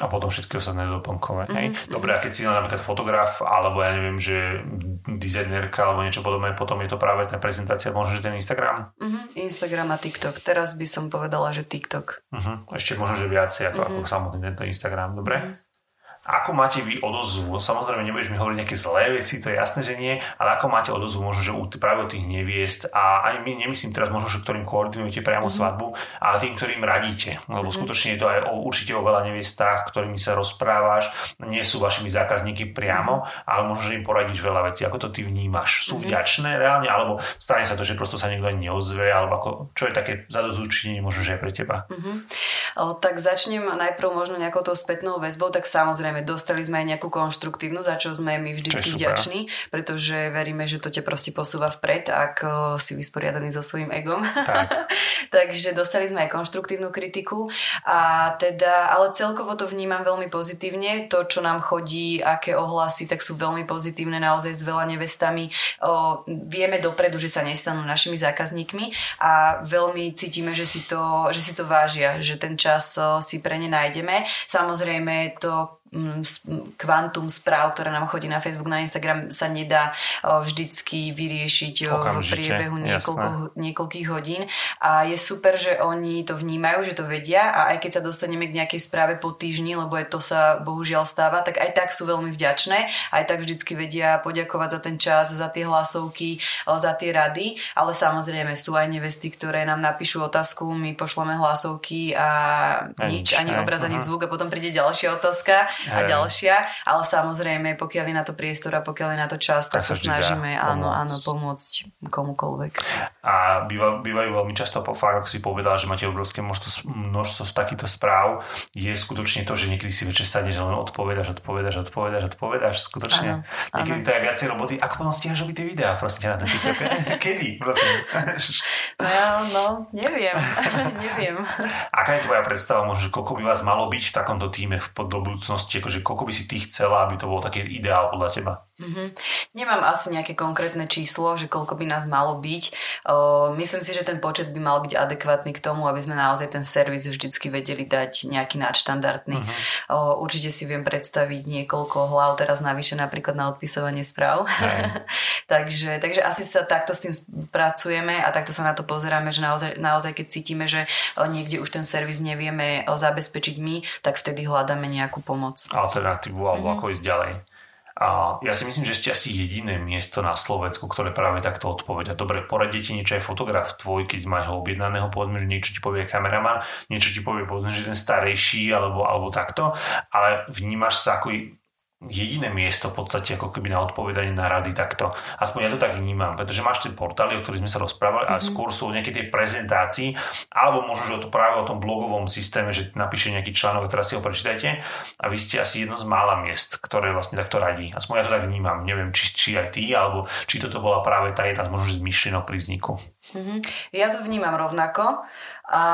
A potom všetky ostatné doplnkové. Mm-hmm. Dobre, a keď si napríklad fotograf, alebo ja neviem, že dizajnerka, alebo niečo podobné, potom je to práve tá prezentácia, možno, že ten Instagram? Mm-hmm. Instagram a TikTok. Teraz by som povedala, že TikTok. Mm-hmm. Ešte možno, že viacej ako, mm-hmm. ako samotný tento Instagram. Dobre? Mm-hmm. Ako máte vy odozvu? Samozrejme, nebudeš mi hovoriť nejaké zlé veci, to je jasné, že nie, ale ako máte odozvu možno, že práve od tých neviest a aj my nemyslím teraz možno, že ktorým koordinujete priamo mm-hmm. svadbu, ale tým, ktorým radíte. Lebo mm-hmm. skutočne je to aj o, určite o veľa neviestách, ktorými sa rozprávaš, nie sú vašimi zákazníky priamo, mm-hmm. ale možno, že im poradíš veľa vecí. Ako to ty vnímaš? Sú mm-hmm. vďačné reálne, alebo stane sa to, že prosto sa niekto neozve, alebo ako, čo je také zadozúčenie možno, že aj pre teba? Mm-hmm. O, tak začnem najprv možno nejakou tou spätnou väzbou, tak samozrejme dostali sme aj nejakú konštruktívnu, za čo sme my vždycky vďační, pretože veríme, že to ťa proste posúva vpred, ak si vysporiadaný so svojím egom. Tak. Takže dostali sme aj konštruktívnu kritiku a teda, ale celkovo to vnímam veľmi pozitívne. To, čo nám chodí, aké ohlasy, tak sú veľmi pozitívne naozaj s veľa nevestami. O, vieme dopredu, že sa nestanú našimi zákazníkmi a veľmi cítime, že si to, že si to vážia, že ten čas o, si pre ne nájdeme. Samozrejme to kvantum správ, ktoré nám chodí na Facebook, na Instagram, sa nedá vždycky vyriešiť Okamžite, v priebehu niekoľko, niekoľkých hodín. A je super, že oni to vnímajú, že to vedia a aj keď sa dostaneme k nejakej správe po týždni, lebo je to sa bohužiaľ stáva, tak aj tak sú veľmi vďačné. Aj tak vždycky vedia poďakovať za ten čas, za tie hlasovky, za tie rady. Ale samozrejme sú aj nevesty, ktoré nám napíšu otázku, my pošleme hlasovky a, a nič, ani obraz, ani zvuk a potom príde ďalšia otázka a ďalšia, ale samozrejme, pokiaľ je na to priestor a pokiaľ je na to čas, tak, tak sa snažíme áno, pomôcť. áno, pomôcť komukoľvek. A býva, bývajú veľmi často, po ako si povedal, že máte obrovské množstvo, množstvo takýchto správ, je skutočne to, že niekedy si večer sadneš a len odpovedaš, odpovedaš, odpovedaš, odpovedaš, skutočne. Áno, niekedy áno. to je viacej roboty. Ako potom robiť tie videá proste na ten TikTok? Kedy? Prosím. no, no, neviem. neviem. Aká je tvoja predstava, možno, koľko by vás malo byť v takomto týme v, do budúcnosti? Možnosti, akože koľko by si ty chcela, aby to bol taký ideál podľa teba? Mm-hmm. Nemám asi nejaké konkrétne číslo, že koľko by nás malo byť. O, myslím si, že ten počet by mal byť adekvátny k tomu, aby sme naozaj ten servis vždycky vedeli dať nejaký nadštandardný. Mm-hmm. O, určite si viem predstaviť niekoľko hlav teraz navyše napríklad na odpisovanie správ. takže, takže asi sa takto s tým pracujeme a takto sa na to pozeráme, že naozaj, naozaj keď cítime, že niekde už ten servis nevieme zabezpečiť my, tak vtedy hľadáme nejakú pomoc. Alternatívu alebo mm-hmm. ako ísť ďalej. A ja si myslím, že ste asi jediné miesto na Slovensku, ktoré práve takto odpovedia. Dobre, poradí ti niečo aj fotograf tvoj, keď máš ho objednaného, povedzme, že niečo ti povie kameraman, niečo ti povie, povedzme, že ten starejší alebo, alebo takto, ale vnímaš sa ako jediné miesto v podstate ako keby na odpovedanie na rady takto. Aspoň ja to tak vnímam, pretože máš tie portály, o ktorých sme sa rozprávali, mm-hmm. a mhm. skôr sú nejaké tie prezentácii, alebo možno, že to práve o tom blogovom systéme, že napíše nejaký článok a teraz si ho prečítajte a vy ste asi jedno z mála miest, ktoré vlastne takto radí. Aspoň ja to tak vnímam. Neviem, či, či aj ty, alebo či toto bola práve tá jedna z možno z myšlienok pri vzniku. Mm-hmm. Ja to vnímam rovnako a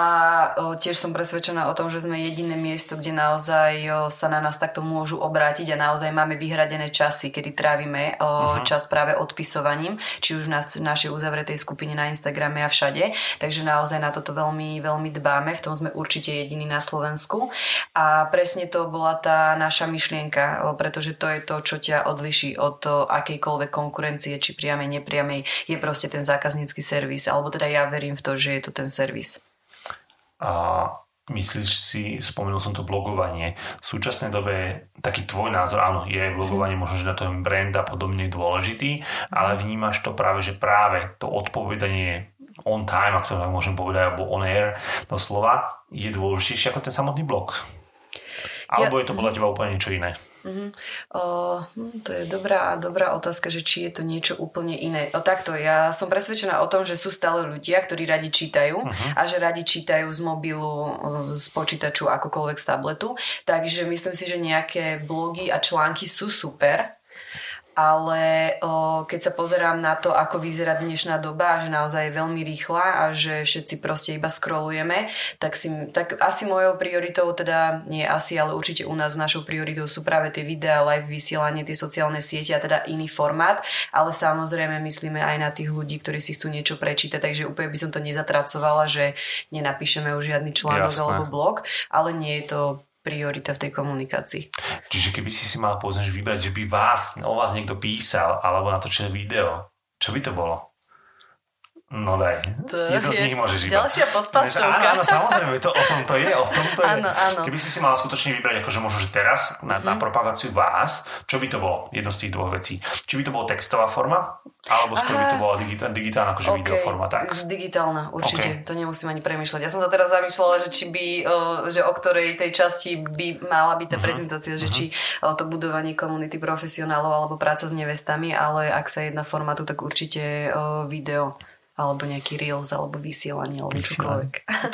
tiež som presvedčená o tom, že sme jediné miesto, kde naozaj sa na nás takto môžu obrátiť a naozaj máme vyhradené časy, kedy trávime uh-huh. čas práve odpisovaním, či už v našej uzavretej skupine na Instagrame a všade. Takže naozaj na toto veľmi, veľmi dbáme, v tom sme určite jediní na Slovensku. A presne to bola tá naša myšlienka, pretože to je to, čo ťa odliší od akejkoľvek konkurencie, či priamej, nepriamej, je proste ten zákaznícky servis, alebo teda ja verím v to, že je to ten servis. A myslíš si, spomenul som to blogovanie, v súčasnej dobe taký tvoj názor, áno, je blogovanie možno, že na tom brand a podobne dôležitý, ale vnímaš to práve, že práve to odpovedanie on time, ak to tak môžem povedať, alebo on air doslova, je dôležitejšie ako ten samotný blog. Alebo ja, je to podľa teba úplne niečo iné? Uh-huh. O, hm, to je dobrá, dobrá otázka, že či je to niečo úplne iné. O, takto, ja som presvedčená o tom, že sú stále ľudia, ktorí radi čítajú uh-huh. a že radi čítajú z mobilu, z počítaču, akokoľvek z tabletu. Takže myslím si, že nejaké blogy a články sú super, ale o, keď sa pozerám na to, ako vyzerá dnešná doba, že naozaj je veľmi rýchla a že všetci proste iba scrollujeme, tak, si, tak asi mojou prioritou, teda nie asi, ale určite u nás našou prioritou sú práve tie videá, live vysielanie, tie sociálne siete a teda iný formát, ale samozrejme myslíme aj na tých ľudí, ktorí si chcú niečo prečítať, takže úplne by som to nezatracovala, že nenapíšeme už žiadny článok Jasné. alebo blog, ale nie je to priorita v tej komunikácii. Čiže keby si si mal povedzme, vybrať, že by vás, o vás niekto písal alebo natočil video, čo by to bolo? No daj. To Jedno je z nich môžeš iba. Ďalšia podpasovka. Áno, áno, samozrejme, to, o tom to je, o tom to je. Áno, áno. Keby si si mal skutočne vybrať, akože možno, že teraz na, mm. na mhm. propagáciu vás, čo by to bolo? Jedno z tých dvoch vecí. Či by to bolo textová forma, alebo skôr by to bola digitálna, digitálna akože okay. videoforma, tak? Digitálna, určite. Okay. To nemusím ani premyšľať. Ja som sa teraz zamýšľala, že či by, že o ktorej tej časti by mala byť tá uh-huh. prezentácia, že mhm. či to budovanie komunity profesionálov alebo práca s nevestami, ale ak sa jedna formátu, tak určite video alebo nejaký reels, alebo vysielanie, alebo čokoľvek.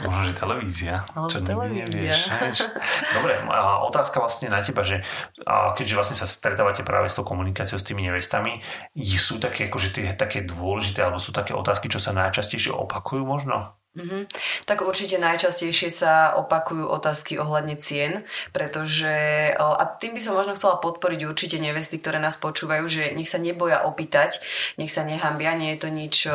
Možno, že televízia. Alebo čo televízia. Nevieš, Dobre, a otázka vlastne na teba, že keďže vlastne sa stretávate práve s tou komunikáciou s tými nevestami, sú také, akože tie, také dôležité, alebo sú také otázky, čo sa najčastejšie opakujú možno? Mm-hmm. Tak určite najčastejšie sa opakujú otázky ohľadne cien, pretože a tým by som možno chcela podporiť určite nevesty, ktoré nás počúvajú, že nech sa neboja opýtať, nech sa nehambia, nie je to nič,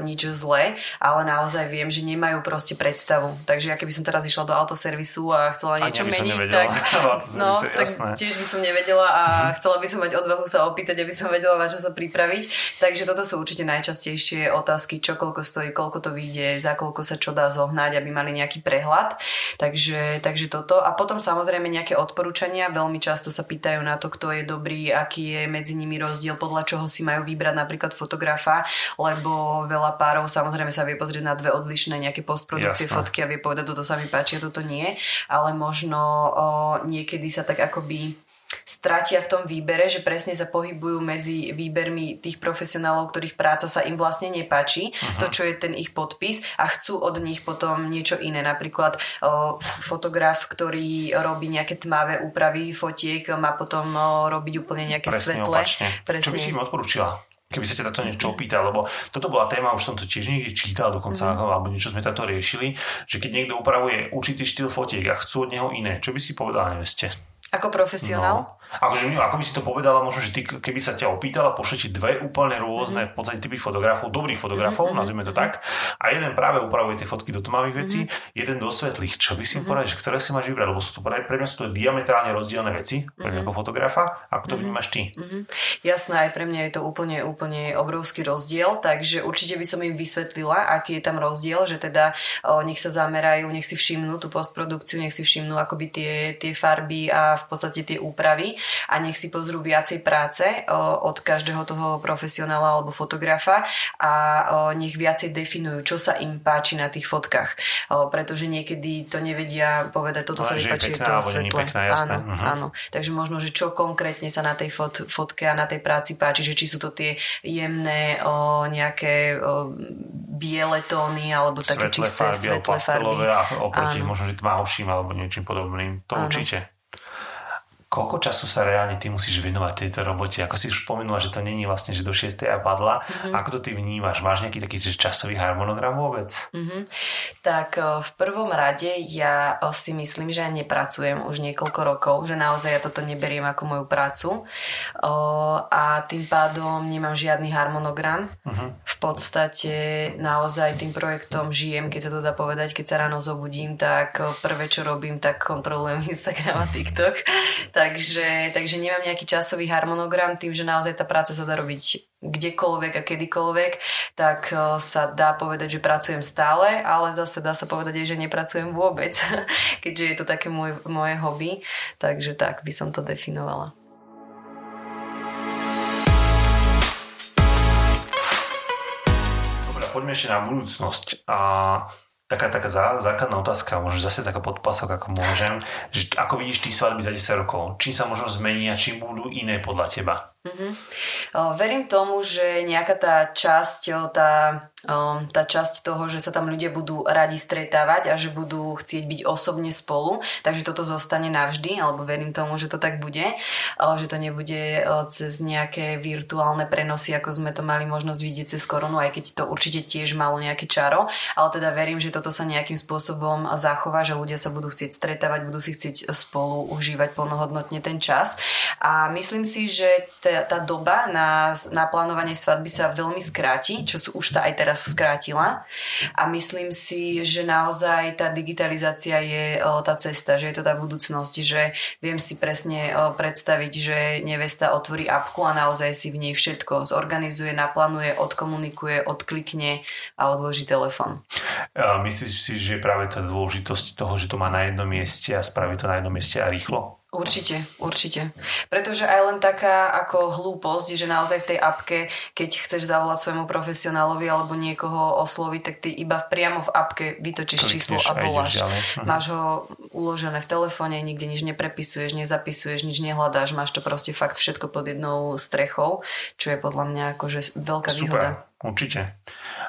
nič zlé, ale naozaj viem, že nemajú proste predstavu. Takže ja keby som teraz išla do autoservisu a chcela niečo meniť, tak, no, tak tiež by som nevedela a mm-hmm. chcela by som mať odvahu sa opýtať, aby som vedela, na čo sa pripraviť. Takže toto sú určite najčastejšie otázky, čo koľko stojí, koľko to vyjde, za koľko ako sa čo dá zohnať, aby mali nejaký prehľad. Takže, takže toto. A potom samozrejme nejaké odporúčania. Veľmi často sa pýtajú na to, kto je dobrý, aký je medzi nimi rozdiel, podľa čoho si majú vybrať napríklad fotografa, lebo veľa párov samozrejme sa vie pozrieť na dve odlišné nejaké postprodukcie Jasne. fotky a vie povedať, toto sa mi páči a toto nie. Ale možno o, niekedy sa tak akoby stratia v tom výbere, že presne sa pohybujú medzi výbermi tých profesionálov, ktorých práca sa im vlastne nepáči, uh-huh. to, čo je ten ich podpis a chcú od nich potom niečo iné. Napríklad o, fotograf, ktorý robí nejaké tmavé úpravy fotiek, má potom o, robiť úplne nejaké presne svetlé. Presne. Čo by si im odporúčila? keby sa ťa to niečo opýtal, lebo toto bola téma, už som to tiež niekde čítal dokonca, mm. alebo niečo sme táto riešili, že keď niekto upravuje určitý štýl fotiek a chcú od neho iné, čo by si povedala neveste? Ako profesionál? No. Akože, ako by si to povedala, možno, že ty, keby sa ťa opýtala, pošle ti dve úplne rôzne mm-hmm. v podstate typy fotografov, dobrých fotografov, mm-hmm. nazvime to tak, a jeden práve upravuje tie fotky do tmavých vecí, mm-hmm. jeden do svetlých. Čo by si mm-hmm. povedal, že ktoré si máš vybrať, lebo sú to pre, pre mňa sú to diametrálne rozdielne veci, pre mňa mm-hmm. ako fotografa, ako to mm-hmm. vnímaš ty? Mm-hmm. Jasné, aj pre mňa je to úplne, úplne obrovský rozdiel, takže určite by som im vysvetlila, aký je tam rozdiel, že teda o, nech sa zamerajú, nech si všimnú tú postprodukciu, nech si všimnú akoby tie, tie farby a v podstate tie úpravy a nech si pozrú viacej práce od každého toho profesionála alebo fotografa a nech viacej definujú, čo sa im páči na tých fotkách. Pretože niekedy to nevedia povedať, toto sa mi páči, to svetle. áno, uh-huh. áno. Takže možno, že čo konkrétne sa na tej fot, fotke a na tej práci páči, že či sú to tie jemné o, nejaké o, biele tóny alebo také svetlé čisté farby, svetlé farby. a oproti áno. možno, že tmavším alebo niečím podobným. To áno. určite koľko času sa reálne ty musíš venovať tejto robote? Ako si už spomenula, že to není vlastne, že do 6. a padla. Mm-hmm. Ako to ty vnímaš? Máš nejaký taký časový harmonogram vôbec? Mm-hmm. Tak v prvom rade ja si myslím, že ja nepracujem už niekoľko rokov, že naozaj ja toto neberiem ako moju prácu a tým pádom nemám žiadny harmonogram. Mm-hmm. V podstate naozaj tým projektom žijem, keď sa to dá povedať, keď sa ráno zobudím, tak prvé, čo robím, tak kontrolujem Instagram a TikTok takže, takže nemám nejaký časový harmonogram, tým, že naozaj tá práca sa dá robiť kdekoľvek a kedykoľvek, tak e, sa dá povedať, že pracujem stále, ale zase dá sa povedať aj, že nepracujem vôbec, keďže je to také môj, moje hobby, takže tak by som to definovala. Dobre, poďme ešte na budúcnosť. A taká, taká zá, základná otázka, možno zase taká podpasok, ako môžem, že ako vidíš ty svadby za 10 rokov? Čím sa možno zmení a čím budú iné podľa teba? Mm-hmm. Verím tomu, že nejaká tá časť, tá, tá časť toho, že sa tam ľudia budú radi stretávať a že budú chcieť byť osobne spolu, takže toto zostane navždy, alebo verím tomu, že to tak bude, že to nebude cez nejaké virtuálne prenosy, ako sme to mali možnosť vidieť cez koronu, aj keď to určite tiež malo nejaké čaro, ale teda verím, že toto sa nejakým spôsobom zachová, že ľudia sa budú chcieť stretávať, budú si chcieť spolu užívať plnohodnotne ten čas a myslím si, že te, tá doba na, na plánovanie svadby sa veľmi skráti, čo sú, už sa aj teraz skrátila. A myslím si, že naozaj tá digitalizácia je o, tá cesta, že je to tá budúcnosť, že viem si presne o, predstaviť, že nevesta otvorí apku a naozaj si v nej všetko zorganizuje, naplánuje, odkomunikuje, odklikne a odloží telefon. Myslíš si, že práve tá dôležitosť toho, že to má na jednom mieste a spraví to na jednom mieste a rýchlo? Určite, určite. Pretože aj len taká ako hlúposť, že naozaj v tej apke, keď chceš zavolať svojmu profesionálovi alebo niekoho osloviť, tak ty iba priamo v apke vytočíš číslo a voláš. Mhm. Máš ho uložené v telefóne, nikde nič neprepisuješ, nezapisuješ, nič nehľadáš, máš to proste fakt všetko pod jednou strechou, čo je podľa mňa akože veľká Super, výhoda. Určite.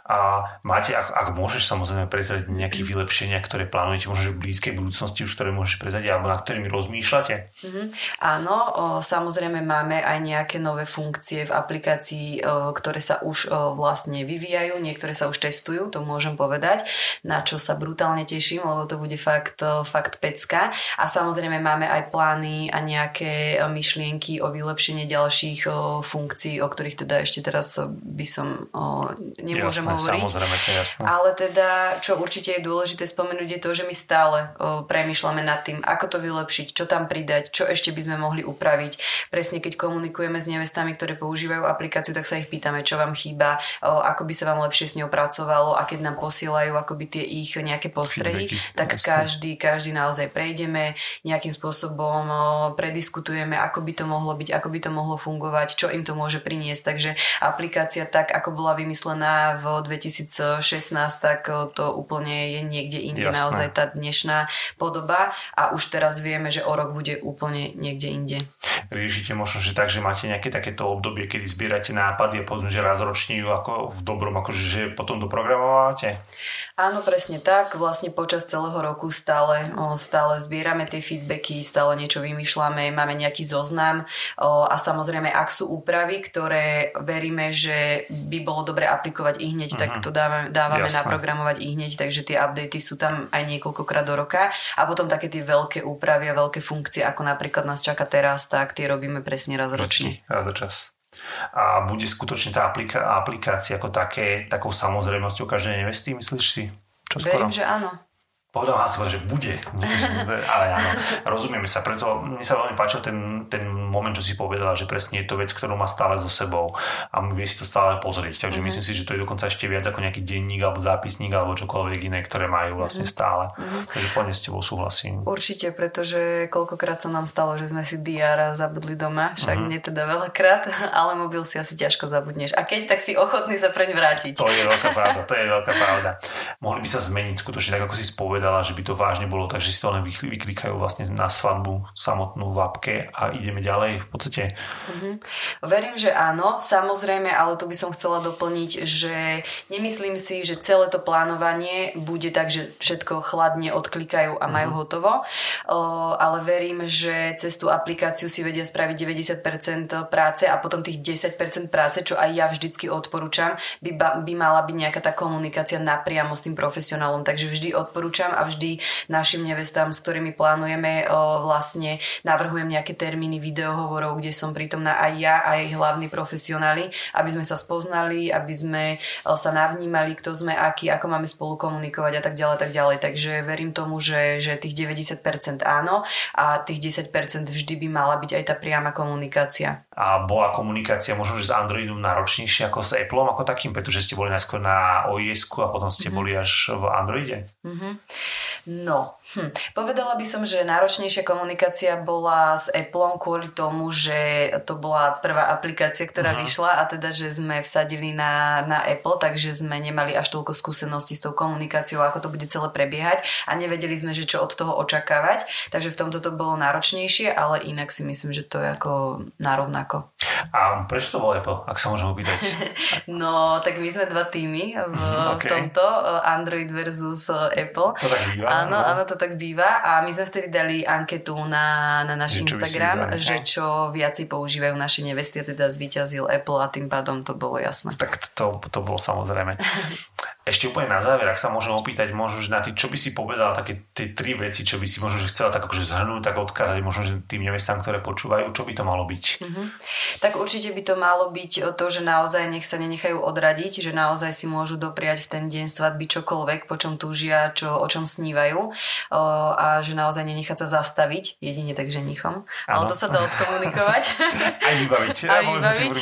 A máte, ak, ak môžeš samozrejme prezrieť nejaké vylepšenia, ktoré plánujete možno v blízkej budúcnosti už, ktoré môžeš prezrieť alebo na ktorými rozmýšľate? Mm-hmm. Áno, o, samozrejme máme aj nejaké nové funkcie v aplikácii, o, ktoré sa už o, vlastne vyvíjajú, niektoré sa už testujú, to môžem povedať, na čo sa brutálne teším, lebo to bude fakt, o, fakt pecka. A samozrejme máme aj plány a nejaké myšlienky o vylepšenie ďalších o, funkcií, o ktorých teda ešte teraz by som o, nemôžem jasné, hovoriť. Samozrejme, to je jasné. Ale teda, čo určite je dôležité spomenúť, je to, že my stále o, premýšľame nad tým, ako to vylepšiť, čo tam pridať, čo ešte by sme mohli upraviť. Presne keď komunikujeme s nevestami, ktoré používajú aplikáciu, tak sa ich pýtame, čo vám chýba, o, ako by sa vám lepšie s ňou pracovalo a keď nám posielajú akoby tie ich nejaké postrehy, Feedbacky, tak jasné. každý, každý naozaj prejdeme, nejakým spôsobom o, prediskutujeme, ako by to mohlo byť, ako by to mohlo fungovať, čo im to môže priniesť. Takže aplikácia tak, ako bola vymyslená v 2016, tak to úplne je niekde inde Jasné. naozaj tá dnešná podoba a už teraz vieme, že o rok bude úplne niekde inde. Riešite možno, že tak, že máte nejaké takéto obdobie, kedy zbierate nápady a povedzme, že raz ročne ju ako v dobrom, akože že potom doprogramovávate? Áno, presne tak. Vlastne počas celého roku stále, stále zbierame tie feedbacky, stále niečo vymýšľame, máme nejaký zoznam a samozrejme, ak sú úpravy, ktoré veríme, že by bolo dobre aplikovať i hneď, uh-huh. tak mhm. to dávame, dávame naprogramovať i hneď, takže tie updaty sú tam aj niekoľkokrát do roka a potom také tie veľké úpravy a veľké funkcie, ako napríklad nás čaká teraz, tak tie robíme presne raz ročne. Raz za čas a bude skutočne tá aplikácia ako také, takou samozrejmosťou každej nevesty, myslíš si? Čo skoro? Verím, že áno. Povedal na že bude. Ale áno, rozumieme sa. Preto mne sa veľmi páčil ten, ten moment, čo si povedala, že presne je to vec, ktorú má stále so sebou a vie si to stále pozrieť. Takže mm-hmm. myslím si, že to je dokonca ešte viac ako nejaký denník alebo zápisník alebo čokoľvek iné, ktoré majú vlastne mm-hmm. stále. Mm-hmm. Takže plne s tebou súhlasím. Určite, pretože koľkokrát sa nám stalo, že sme si DR zabudli doma, však mm-hmm. nie teda veľakrát, ale mobil si asi ťažko zabudneš. A keď, tak si ochotný sa preň vrátiť. To je veľká pravda, to je veľká pravda. Mohli by sa zmeniť skutočne tak, ako si spovedal povedala, že by to vážne bolo, takže si to len vyklikajú vlastne na svadbu samotnú v apke a ideme ďalej v podstate. Mm-hmm. Verím, že áno, samozrejme, ale tu by som chcela doplniť, že nemyslím si, že celé to plánovanie bude tak, že všetko chladne odklikajú a majú mm-hmm. hotovo, o, ale verím, že cez tú aplikáciu si vedia spraviť 90% práce a potom tých 10% práce, čo aj ja vždycky odporúčam, by, by mala byť nejaká tá komunikácia napriamo s tým profesionálom, takže vždy odporúčam a vždy našim nevestám, s ktorými plánujeme, vlastne navrhujem nejaké termíny videohovorov, kde som prítomná aj ja, aj hlavní profesionáli, aby sme sa spoznali, aby sme sa navnímali, kto sme aký, ako máme spolu komunikovať a tak ďalej, tak ďalej. Takže verím tomu, že, že tých 90% áno a tých 10% vždy by mala byť aj tá priama komunikácia. A bola komunikácia možno, že s Androidom náročnejšia ako s Appleom ako takým, pretože ste boli najskôr na OIS a potom ste mm-hmm. boli až v Androide? Mm-hmm. No, Hm. Povedala by som, že náročnejšia komunikácia bola s Appleom kvôli tomu, že to bola prvá aplikácia, ktorá uh-huh. vyšla a teda, že sme vsadili na, na Apple, takže sme nemali až toľko skúseností s tou komunikáciou, ako to bude celé prebiehať a nevedeli sme, že čo od toho očakávať. Takže v tomto to bolo náročnejšie, ale inak si myslím, že to je ako narovnako. A prečo to bol Apple, ak sa môžem opýtať? no, tak my sme dva týmy v, okay. v tomto, Android versus Apple. To tak býva. Áno, áno, to tak býva a my sme vtedy dali anketu na, na náš že Instagram, že čo viacej používajú naše nevesty a teda zvíťazil Apple a tým pádom to bolo jasné. Tak to, to bolo samozrejme. Ešte úplne na záver, ak sa môžem opýtať, možno, že na tým, čo by si povedala, také tie tri veci, čo by si možno, že chcela tak akože zhrnúť, tak odkázať možno, že tým nevestám, ktoré počúvajú, čo by to malo byť? Mm-hmm. Tak určite by to malo byť to, že naozaj nech sa nenechajú odradiť, že naozaj si môžu dopriať v ten deň svadby čokoľvek, po čom túžia, čo, o čom snívajú a že naozaj nenechať sa zastaviť, jedine tak ženichom. Ale to sa dá odkomunikovať. Aj vybaviť. Aj vybaviť.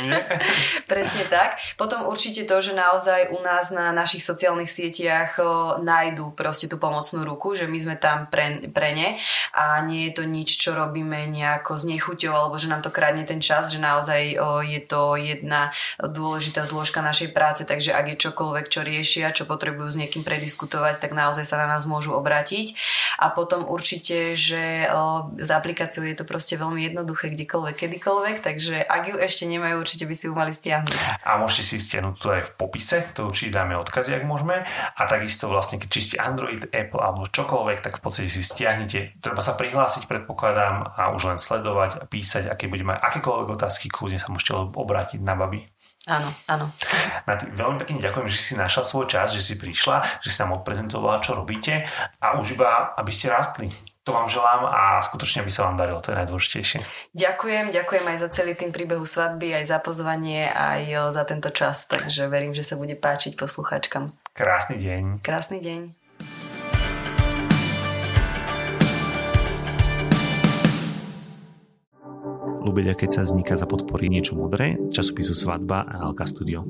Presne tak. Potom určite to, že naozaj u nás na našich sociálnych sieťach nájdú proste tú pomocnú ruku, že my sme tam pre, pre ne a nie je to nič, čo robíme nejako s nechuťou alebo že nám to kradne ten čas, že naozaj je to jedna dôležitá zložka našej práce, takže ak je čokoľvek, čo riešia, čo potrebujú s niekým prediskutovať, tak naozaj sa na nás môžu obrátiť. A potom určite, že s aplikáciou je to proste veľmi jednoduché kdekoľvek, kedykoľvek, takže ak ju ešte nemajú, určite by si ju mali stiahnuť. A môžete si stiahnuť to aj v popise, to určite dáme odkazy, môžeme. A takisto vlastne, keď či ste Android, Apple alebo čokoľvek, tak v podstate si stiahnite. Treba sa prihlásiť, predpokladám, a už len sledovať a písať, aké bude mať akékoľvek otázky, kľudne sa môžete obrátiť na baby. Áno, áno. Nati, veľmi pekne ďakujem, že si našla svoj čas, že si prišla, že si nám odprezentovala, čo robíte a už iba, aby ste rastli. To vám želám a skutočne by sa vám darilo, to je najdôležitejšie. Ďakujem, ďakujem aj za celý tým príbehu svadby, aj za pozvanie, aj za tento čas, takže verím, že sa bude páčiť poslucháčkam. Krásny deň. Krásny deň. Lubeľa, keď sa vzniká za podpory niečo modré, časopisu Svadba a Alka Studio.